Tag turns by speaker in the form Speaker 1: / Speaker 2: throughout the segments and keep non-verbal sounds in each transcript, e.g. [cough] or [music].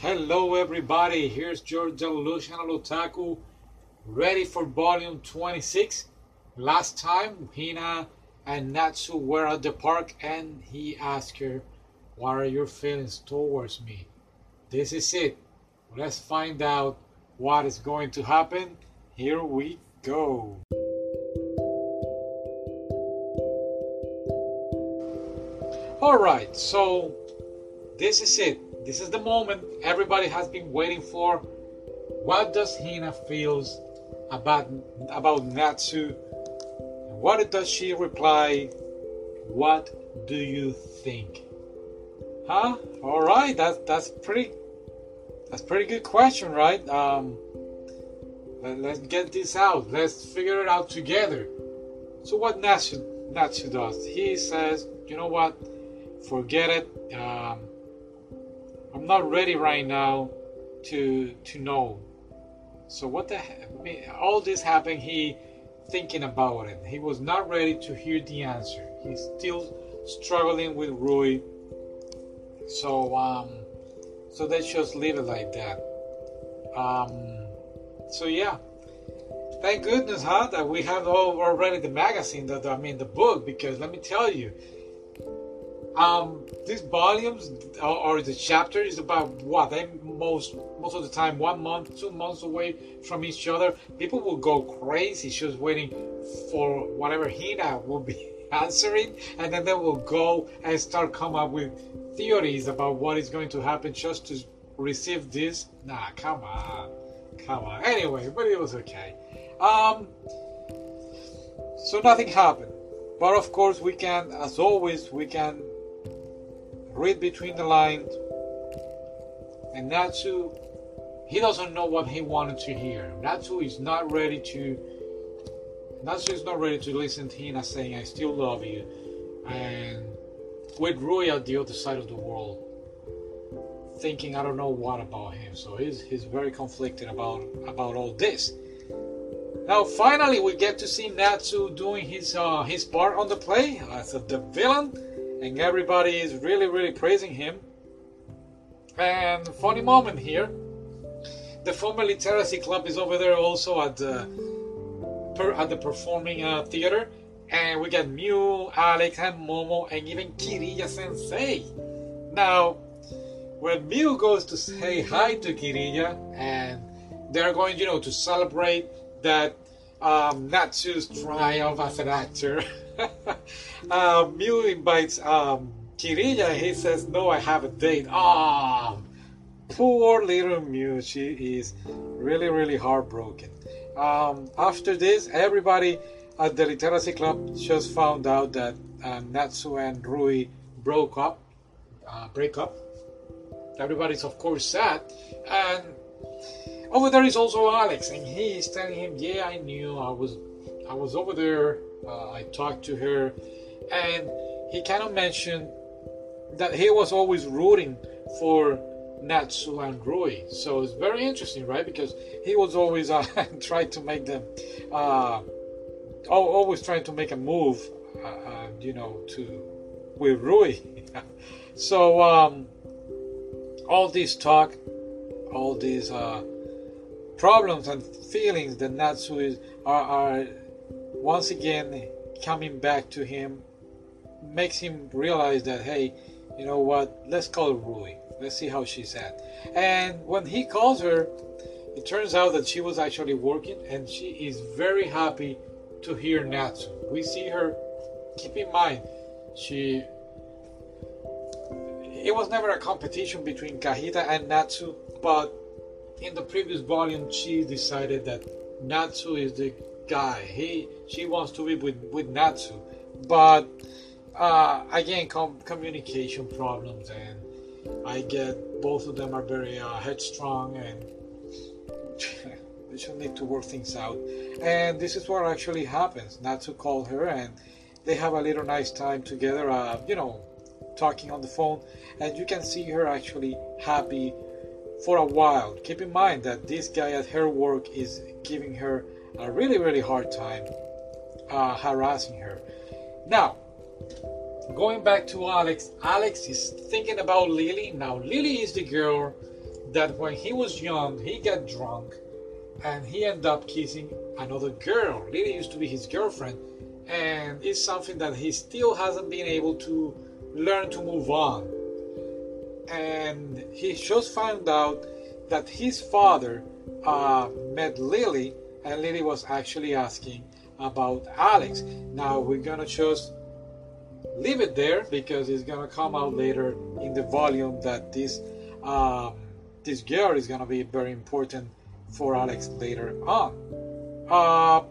Speaker 1: Hello, everybody. Here's George Delusional Otaku, ready for volume 26. Last time, Hina and Natsu were at the park and he asked her, What are your feelings towards me? This is it. Let's find out what is going to happen. Here we go. Alright, so this is it. This is the moment everybody has been waiting for. What does Hina feels about about Natsu? What does she reply? What do you think? Huh? All right, that's that's pretty that's pretty good question, right? Um, let, let's get this out. Let's figure it out together. So what Natsu Natsu does? He says, you know what? Forget it. Um, not ready right now to to know. So what the all this happened. He thinking about it. He was not ready to hear the answer. He's still struggling with Rui. So um, so let's just leave it like that. Um, so yeah. Thank goodness, huh, that we have all already the magazine, that I mean the book, because let me tell you, um, these volumes or, or the chapter is about what they most most of the time one month, two months away from each other. People will go crazy just waiting for whatever Hina will be [laughs] answering, and then they will go and start come up with theories about what is going to happen just to receive this. Nah, come on, come on. Anyway, but it was okay. Um, so nothing happened. But of course, we can, as always, we can read between the lines. And Natsu, he doesn't know what he wanted to hear. Natsu is not ready to. Natsu is not ready to listen to Hina saying, "I still love you," and with Rui at the other side of the world, thinking, "I don't know what about him." So he's he's very conflicted about about all this. Now, finally, we get to see Natsu doing his uh, his part on the play as the villain and everybody is really really praising him. And funny moment here. The former literacy club is over there also at the per, at the performing uh, theater. And we got Mew, Alex, and Momo, and even Kiriya Sensei. Now, when Mew goes to say hi to Kiriya, and they're going, you know, to celebrate that um, Natsu's triumph as an actor, [laughs] uh, Mew invites um, Kiriya. He says, "No, I have a date." Ah, oh, poor little Mew. She is really, really heartbroken. Um, after this, everybody at the literacy club just found out that uh, Natsu and Rui broke up. Uh, break up. Everybody's of course sad, and over there is also Alex, and he is telling him, "Yeah, I knew. I was, I was over there. Uh, I talked to her, and he kind of mentioned that he was always rooting for Natsu and Rui. So it's very interesting, right? Because he was always [laughs] uh, trying to make them, uh, always trying to make a move, uh, uh you know, to with Rui. [laughs] so um, all this talk, all these uh, problems and feelings that Natsu is are, are once again coming back to him makes him realize that hey you know what? Let's call Rui. Let's see how she's at. And when he calls her it turns out that she was actually working and she is very happy to hear Natsu. We see her. Keep in mind she it was never a competition between Kahita and Natsu but in the previous volume she decided that Natsu is the guy. He she wants to be with with Natsu, but uh, again, com- communication problems, and I get both of them are very uh, headstrong, and [laughs] they should need to work things out. And this is what actually happens. not to call her, and they have a little nice time together. Uh, you know, talking on the phone, and you can see her actually happy for a while. Keep in mind that this guy at her work is giving her a really, really hard time uh, harassing her. Now, going back to Alex, Alex is thinking about Lily. Now, Lily is the girl that when he was young, he got drunk and he ended up kissing another girl. Lily used to be his girlfriend, and it's something that he still hasn't been able to learn to move on. And he just found out that his father uh, met Lily, and Lily was actually asking about Alex. Now we're gonna just leave it there because it's gonna come out later in the volume that this um, this gear is gonna be very important for Alex later on. Uh,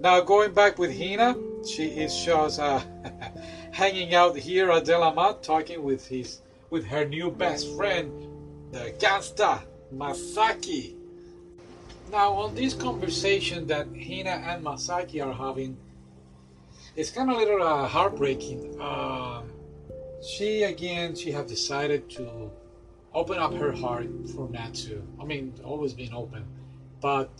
Speaker 1: now going back with Hina, she is just uh, [laughs] hanging out here at Delamat, talking with his with her new best friend, the gangsta Masaki. Now on this conversation that Hina and Masaki are having, it's kind of a little uh, heartbreaking. Um, she again, she have decided to open up her heart for Natsu. I mean, always been open, but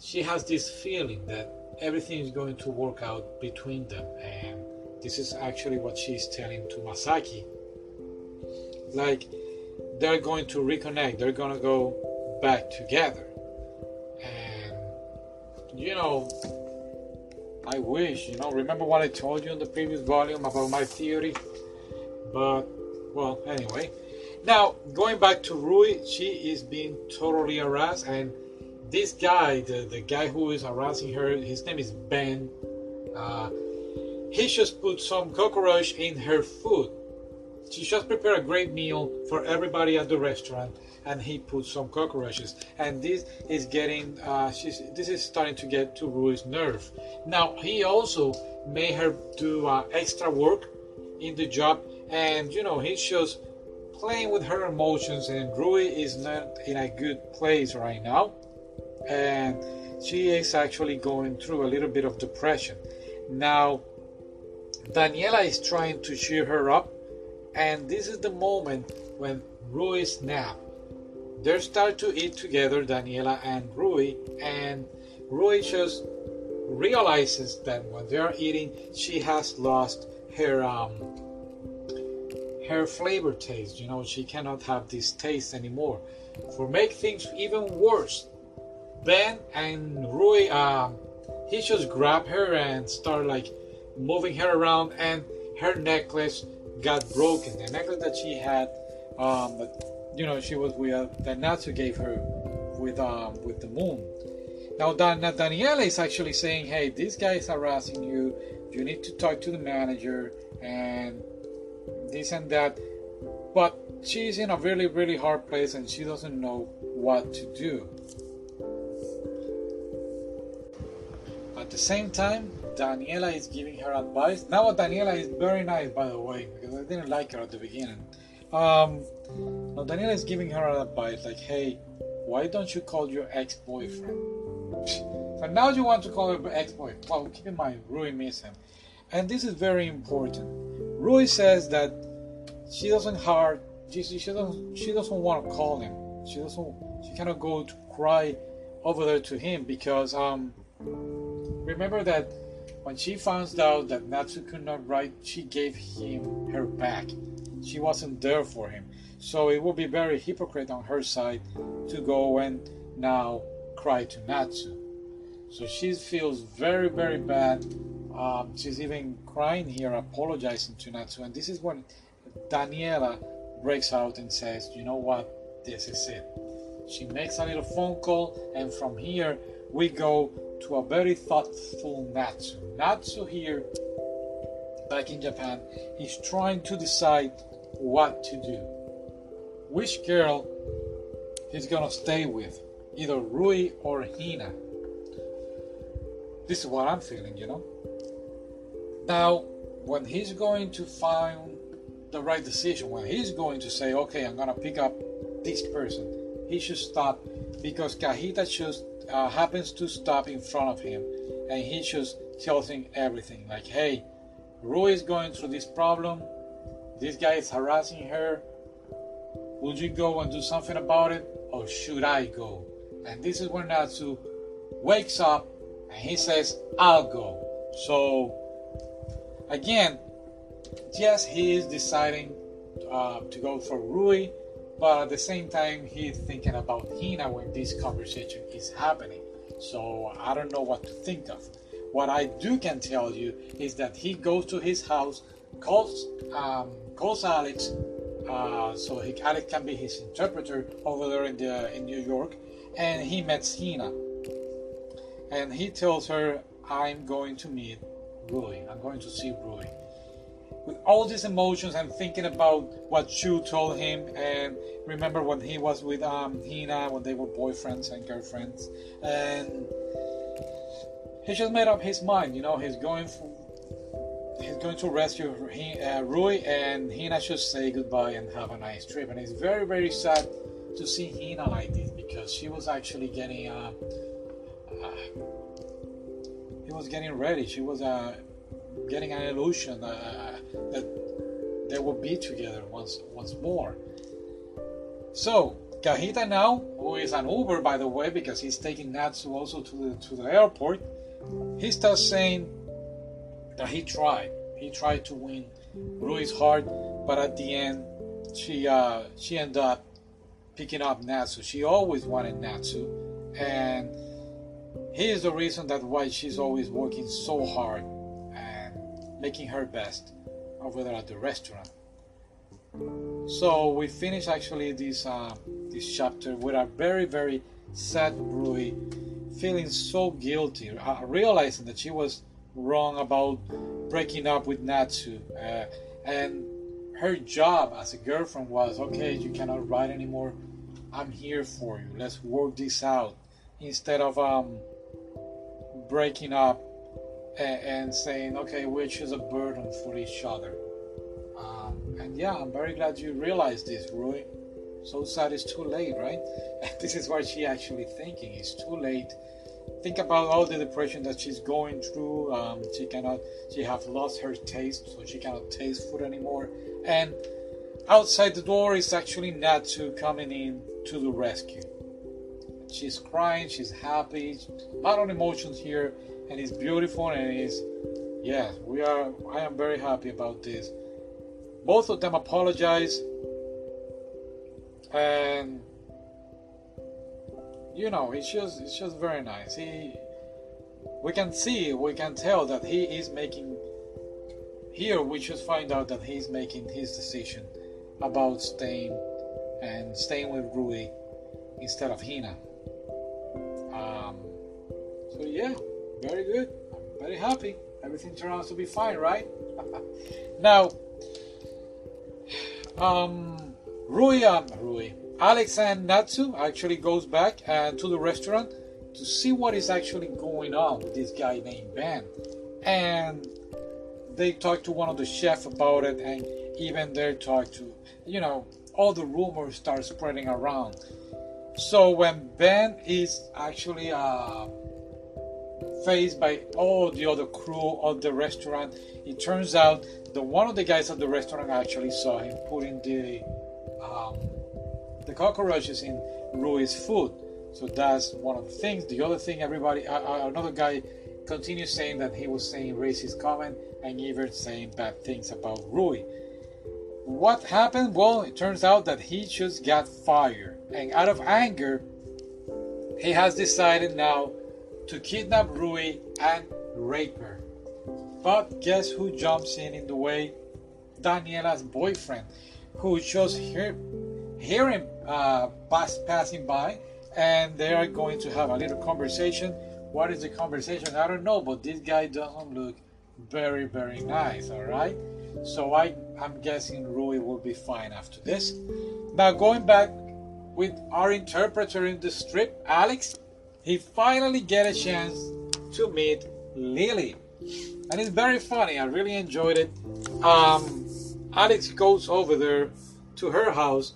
Speaker 1: she has this feeling that everything is going to work out between them, and this is actually what she's telling to Masaki. Like they're going to reconnect, they're gonna go back together, and you know. I wish, you know, remember what I told you in the previous volume about my theory? But, well, anyway, now, going back to Rui, she is being totally harassed, and this guy, the, the guy who is harassing her, his name is Ben. Uh, he just put some cockroach in her food. She just prepared a great meal for everybody at the restaurant, and he put some cockroaches. And this is getting, uh, she's, this is starting to get to Rui's nerve. Now, he also made her do uh, extra work in the job, and you know, he's just playing with her emotions, and Rui is not in a good place right now, and she is actually going through a little bit of depression. Now, Daniela is trying to cheer her up, and this is the moment when Rui snap. They start to eat together, Daniela and Rui, and Rui just realizes that when they are eating, she has lost her um, her flavor taste. You know, she cannot have this taste anymore. For make things even worse, Ben and Rui, um, he just grabbed her and start like moving her around, and her necklace got broken. The necklace that she had, um, but you know, she was with uh, that Natsu gave her with um with the moon. Now, Dan- Daniela is actually saying, "Hey, this guy is harassing you. You need to talk to the manager and this and that. But she's in a really, really hard place and she doesn't know what to do. At the same time, Daniela is giving her advice. Now, Daniela is very nice, by the way, didn't like her at the beginning. Um, now, Daniela is giving her an advice like, hey, why don't you call your ex boyfriend? So [laughs] now you want to call her ex boyfriend. Well, keep in mind, Rui miss him. And this is very important. Rui says that she doesn't hard she, she doesn't she doesn't want to call him. She doesn't she cannot go to cry over there to him because um remember that when she found out that Natsu could not write, she gave him her back. She wasn't there for him. So it would be very hypocrite on her side to go and now cry to Natsu. So she feels very, very bad. Um, she's even crying here, apologizing to Natsu. And this is when Daniela breaks out and says, You know what? This is it. She makes a little phone call, and from here we go to a very thoughtful Natsu. Natsu here, back in Japan, he's trying to decide what to do. Which girl he's gonna stay with, either Rui or Hina. This is what I'm feeling, you know. Now, when he's going to find the right decision, when he's going to say, okay, I'm gonna pick up this person, he should stop because Kahita just uh, happens to stop in front of him and he just tells him everything like, hey, Rui is going through this problem, this guy is harassing her. Would you go and do something about it or should I go? And this is when Natsu wakes up and he says, I'll go. So, again, yes, he is deciding uh, to go for Rui, but at the same time, he's thinking about Hina when this conversation is happening. So I don't know what to think of. What I do can tell you is that he goes to his house, calls um, calls Alex, uh, so he, Alex can be his interpreter over there in the in New York, and he meets Hina, and he tells her, "I'm going to meet Rui. I'm going to see Rui." With all these emotions and thinking about what Shu told him, and remember when he was with um, Hina when they were boyfriends and girlfriends, and he just made up his mind. You know, he's going for, he's going to rescue uh, Rui, and Hina should say goodbye and have a nice trip. And it's very very sad to see Hina like this because she was actually getting uh, uh he was getting ready. She was uh, getting an illusion uh, they will be together once once more. So Kahita now, who is an Uber by the way, because he's taking Natsu also to the to the airport, he starts saying that he tried. He tried to win Rui's heart, but at the end, she uh, she ended up picking up Natsu. She always wanted Natsu, and he is the reason that why she's always working so hard and making her best over there at the restaurant. So we finish actually this uh, this chapter with a very very sad Rui feeling so guilty, uh, realizing that she was wrong about breaking up with Natsu, uh, and her job as a girlfriend was okay. You cannot write anymore. I'm here for you. Let's work this out instead of um, breaking up and, and saying okay, which is a burden for each other. Um, and yeah, I'm very glad you realized this, Rui. So sad it's too late, right? [laughs] this is what she actually thinking. It's too late. Think about all the depression that she's going through. Um, she cannot. She have lost her taste, so she cannot taste food anymore. And outside the door is actually Natsu coming in to the rescue. She's crying. She's happy. A lot of emotions here, and it's beautiful. And it's yeah, we are. I am very happy about this. Both of them apologize and you know it's just it's just very nice he we can see we can tell that he is making here we just find out that he's making his decision about staying and staying with Rui instead of Hina very good. I'm very happy. Everything turns out to be fine right? [laughs] Now um Rui, um, Rui, Alex and Natsu actually goes back and to the restaurant to see what is actually going on with this guy named Ben, and they talk to one of the chef about it, and even they talk to, you know, all the rumors start spreading around. So when Ben is actually uh, faced by all the other crew of the restaurant, it turns out that one of the guys at the restaurant actually saw him putting the um, the cockroaches in Rui's food. So that's one of the things. The other thing, everybody, uh, another guy continues saying that he was saying racist comment and even saying bad things about Rui. What happened? Well, it turns out that he just got fired, and out of anger, he has decided now to kidnap Rui and rape her. But guess who jumps in in the way? Daniela's boyfriend who just hear, hear him uh, pass, passing by, and they are going to have a little conversation. What is the conversation? I don't know, but this guy doesn't look very, very nice, all right? So I, I'm guessing Rui will be fine after this. Now, going back with our interpreter in the strip, Alex, he finally get a chance to meet Lily. And it's very funny. I really enjoyed it. Um, Alex goes over there to her house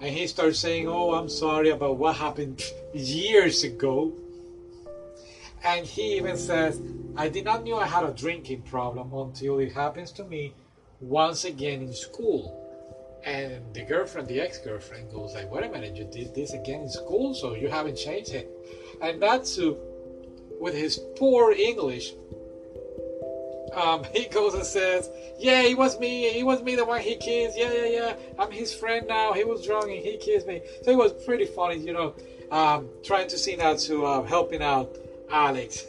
Speaker 1: and he starts saying, Oh, I'm sorry about what happened years ago. And he even says, I did not know I had a drinking problem until it happens to me once again in school. And the girlfriend, the ex-girlfriend, goes like, "Wait a minute, you did this again in school, so you haven't changed it." And Natsu, with his poor English, um, [laughs] he goes and says, "Yeah, it was me. It was me the one he kissed. Yeah, yeah, yeah. I'm his friend now. He was drunk and he kissed me." So it was pretty funny, you know, um, trying to see Natsu uh, helping out Alex.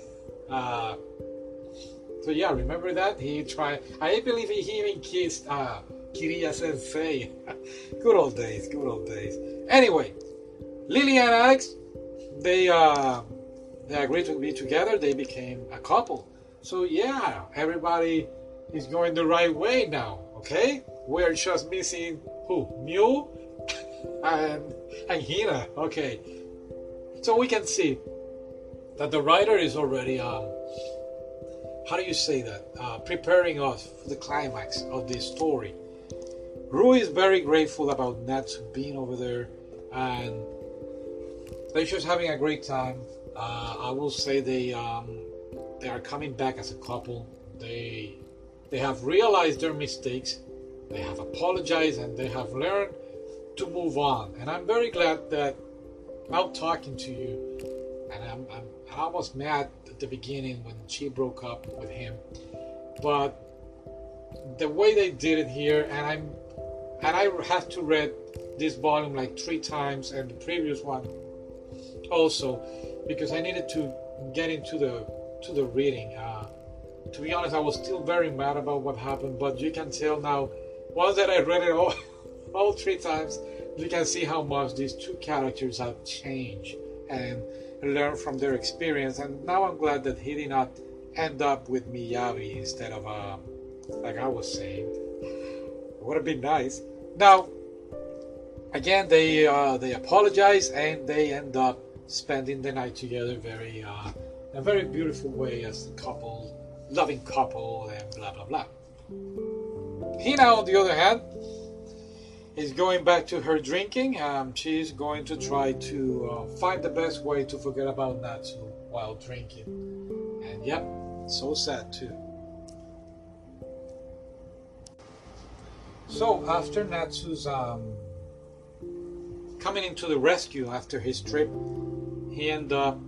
Speaker 1: Uh, so yeah, remember that he tried. I believe he even kissed uh, Kiriya Sensei. [laughs] good old days. Good old days. Anyway, Lily and Alex, they uh, they agreed to be together. They became a couple. So yeah, everybody is going the right way now. Okay, we're just missing who? Mew [laughs] and and Hina. Okay, so we can see that the writer is already um, how do you say that? Uh, preparing us for the climax of this story. Rui is very grateful about Natsu being over there, and they're just having a great time. Uh, I will say they um, they are coming back as a couple. They they have realized their mistakes, they have apologized, and they have learned to move on. And I'm very glad that I'm talking to you, and I'm, I'm, I'm almost mad at the beginning when she broke up with him, but the way they did it here, and I'm and I have to read this volume like three times and the previous one also because I needed to get into the to the reading. Uh, to be honest, I was still very mad about what happened, but you can tell now, once that I read it all, [laughs] all three times, you can see how much these two characters have changed and learned from their experience. And now I'm glad that he did not end up with Miyabi instead of, uh, like I was saying. Would have been nice. Now, again, they uh, they apologize and they end up spending the night together very uh, a very beautiful way as a couple, loving couple, and blah blah blah. Hina, on the other hand, is going back to her drinking. Um, she's going to try to uh, find the best way to forget about Natsu while drinking. And yep, so sad too. So after Natsu's um, coming into the rescue after his trip, he ended up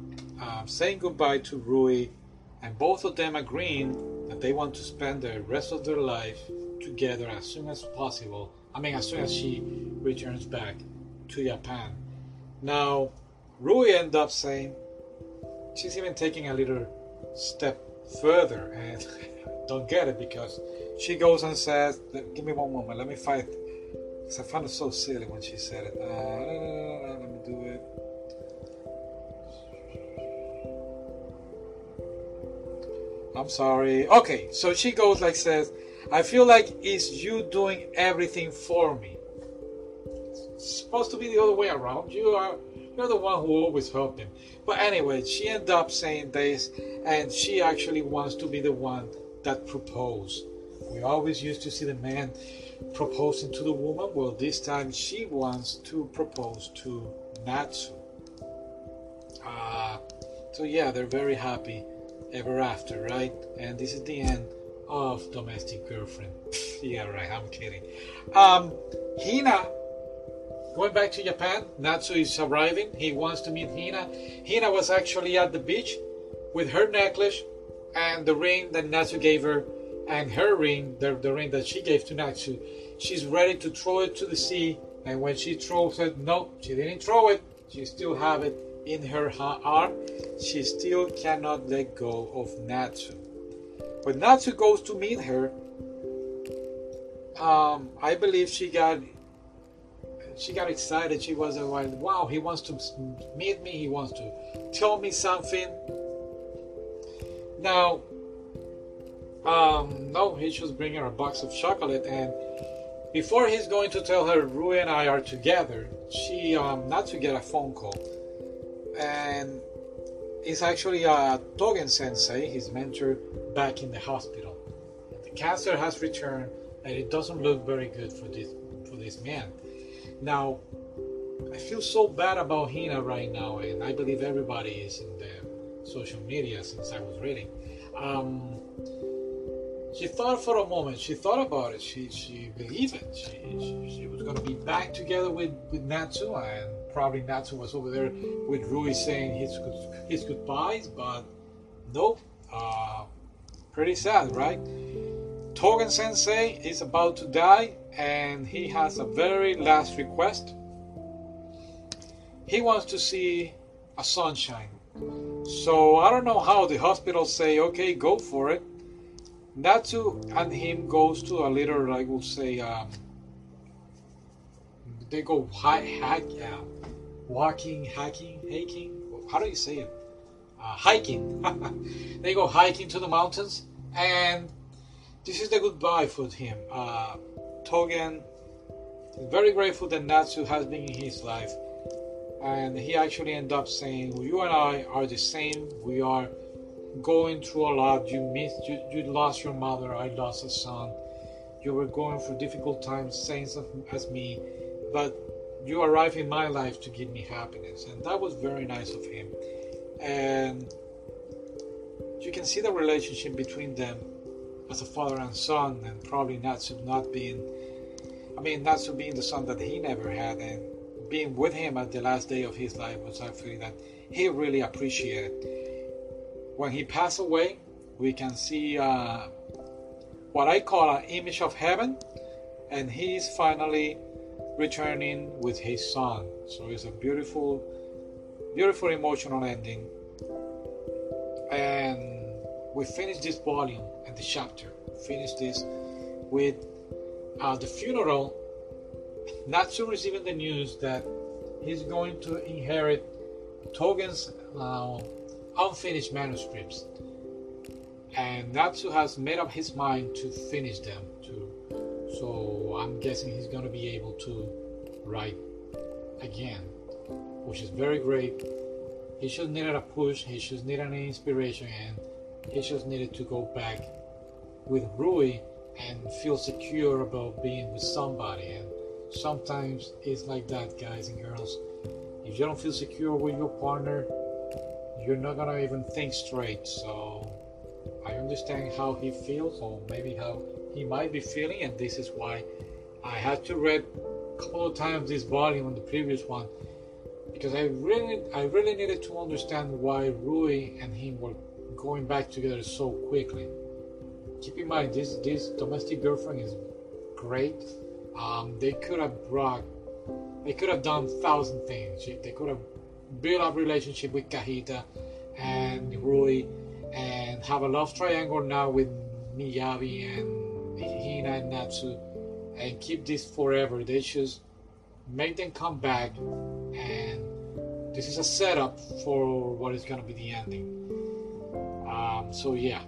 Speaker 1: uh, saying goodbye to Rui, and both of them agreeing that they want to spend the rest of their life together as soon as possible. I mean, as soon as she returns back to Japan. Now, Rui ended up saying she's even taking a little step further, and [laughs] don't get it because she goes and says, "Give me one moment, let me fight." I found it so silly when she said it. Uh, I'm sorry. Okay, so she goes like says, I feel like it's you doing everything for me. It's supposed to be the other way around. You are you're the one who always helped him. But anyway, she ended up saying this, and she actually wants to be the one that proposed. We always used to see the man proposing to the woman. Well, this time she wants to propose to Natsu. Uh, so yeah, they're very happy ever after, right? And this is the end of Domestic Girlfriend. [laughs] yeah, right, I'm kidding. Um, Hina, going back to Japan, Natsu is arriving. He wants to meet Hina. Hina was actually at the beach with her necklace and the ring that Natsu gave her, and her ring, the, the ring that she gave to Natsu. She's ready to throw it to the sea, and when she throws it, no, she didn't throw it. She still have it in her arm, she still cannot let go of Natsu. When Natsu goes to meet her, um, I believe she got she got excited. She was like, "Wow, he wants to meet me. He wants to tell me something." Now, um, no, he just bring her a box of chocolate, and before he's going to tell her Rui and I are together, she um, Natsu get a phone call and it's actually a Togen Sensei, his mentor, back in the hospital. The cancer has returned, and it doesn't look very good for this for this man. Now, I feel so bad about Hina right now, and I believe everybody is in the social media since I was reading. Um, she thought for a moment. She thought about it. She she believed it. She, she, she was going to be back together with with Natsu, and probably Natsu was over there with Rui saying his his goodbyes, but nope. Uh, Pretty sad, right? Togen Sensei is about to die and he has a very last request. He wants to see a sunshine. So I don't know how the hospital say, okay, go for it. Natsu and him goes to a little, I will say, um, they go high, hack, yeah, walking, hacking, hiking. How do you say it? Uh, hiking. [laughs] they go hiking to the mountains, and this is the goodbye for him. Uh, Togen is very grateful that Natsu has been in his life, and he actually ends up saying, "You and I are the same. We are going through a lot. You missed, you, you lost your mother. I lost a son. You were going through difficult times, same as me, but you arrived in my life to give me happiness, and that was very nice of him. And you can see the relationship between them as a father and son, and probably Natsu not being, I mean, Natsu being the son that he never had, and being with him at the last day of his life was actually that he really appreciated. When he passed away, we can see uh, what I call an image of heaven, and he's finally returning with his son. So it's a beautiful, beautiful emotional ending. And we finish this volume and the chapter. Finish this with uh, the funeral. Natsu receiving the news that he's going to inherit Togen's uh, unfinished manuscripts, and Natsu has made up his mind to finish them. To so I'm guessing he's going to be able to write again, which is very great. He just needed a push. He just needed an inspiration, and he just needed to go back with Rui and feel secure about being with somebody. And sometimes it's like that, guys and girls. If you don't feel secure with your partner, you're not gonna even think straight. So I understand how he feels, or maybe how he might be feeling, and this is why I had to read a couple of times this volume on the previous one because I really I really needed to understand why Rui and him were going back together so quickly. Keep in mind this this domestic girlfriend is great. Um, they could have brought they could have done thousand things. They could have built up relationship with Kahita and Rui and have a love triangle now with Miyabi and Hina and Natsu and keep this forever. They just make them come back and this is a setup for what is going to be the ending. Um, so yeah,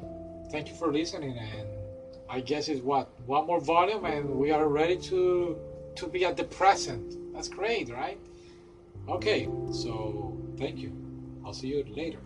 Speaker 1: thank you for listening and I guess it's what one more volume and we are ready to to be at the present. That's great, right? Okay, so thank you. I'll see you later.